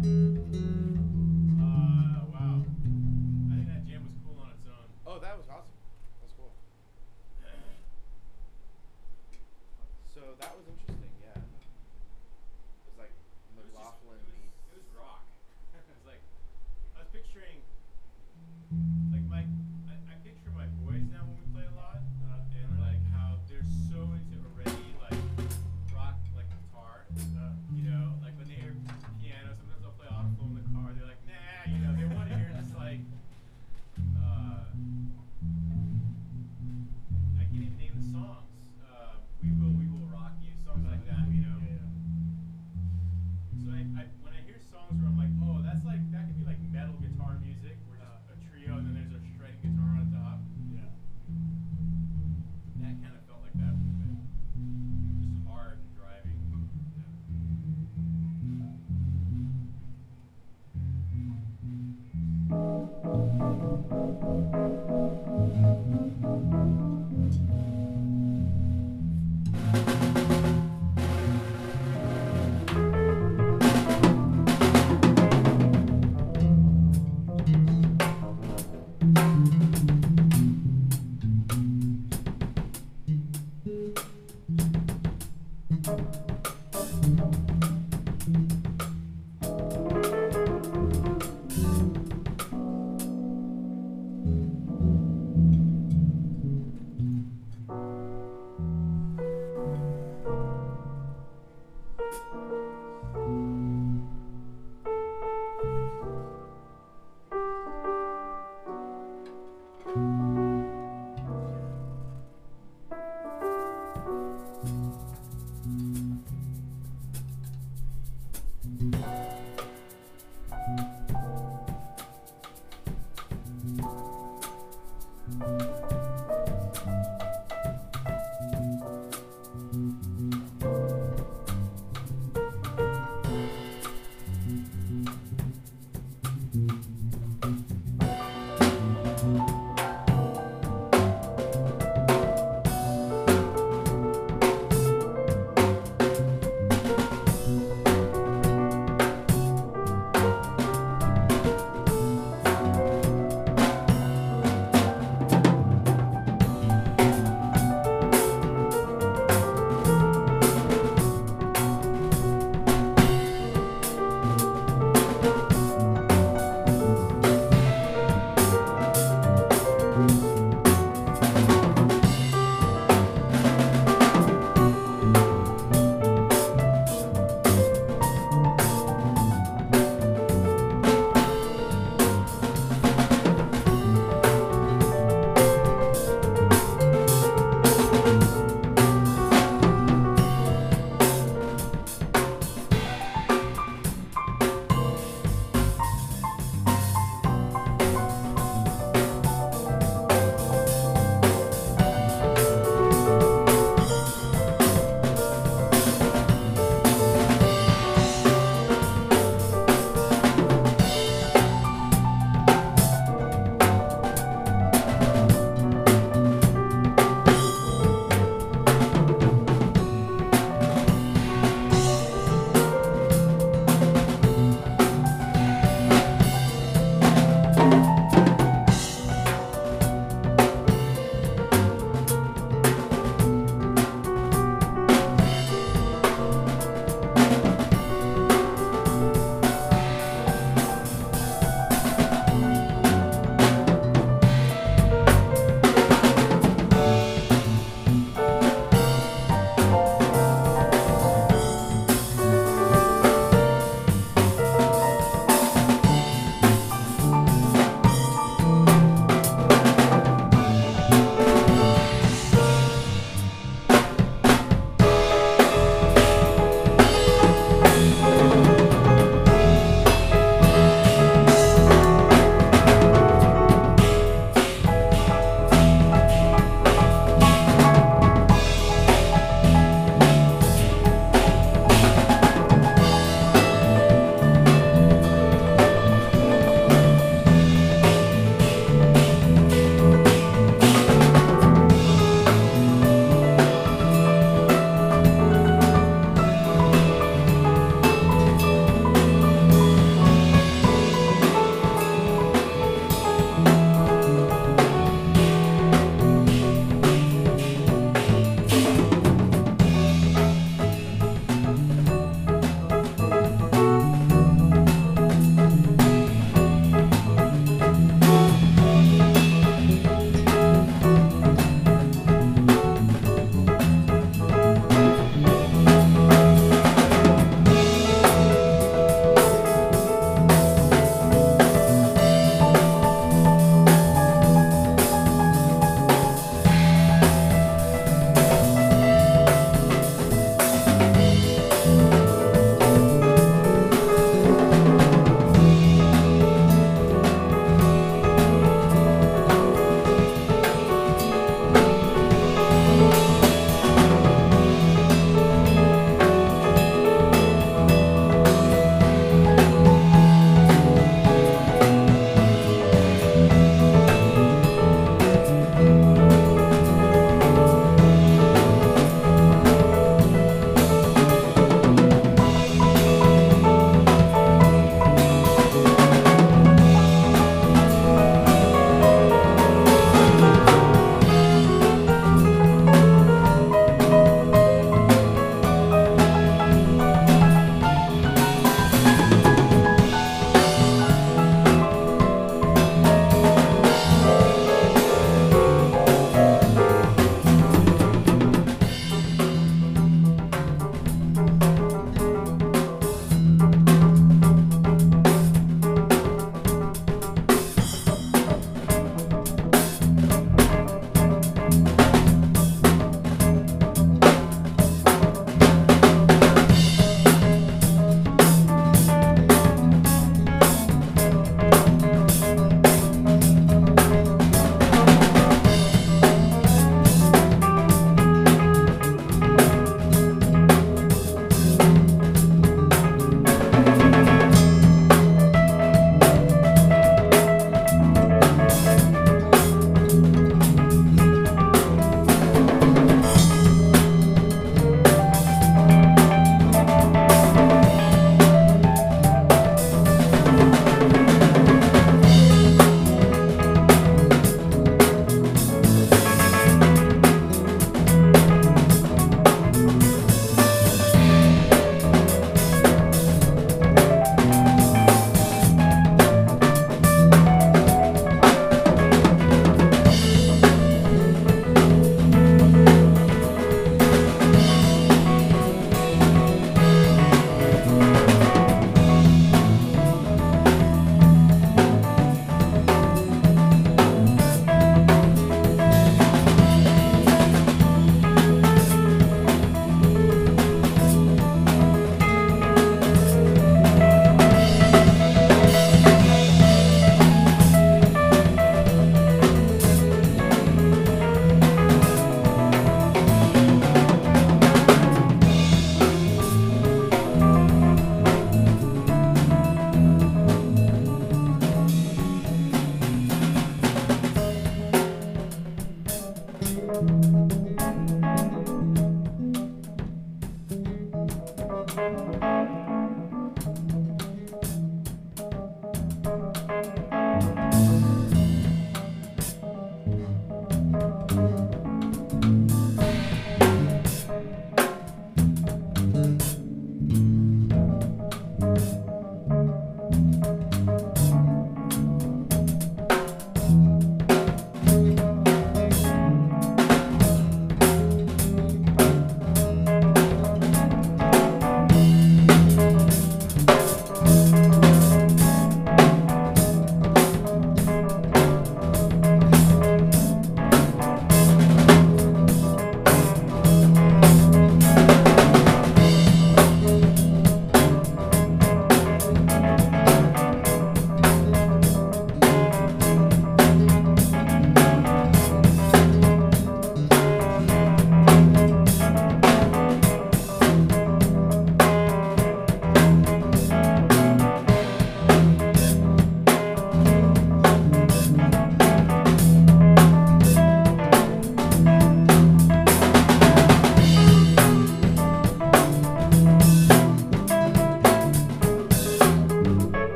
120?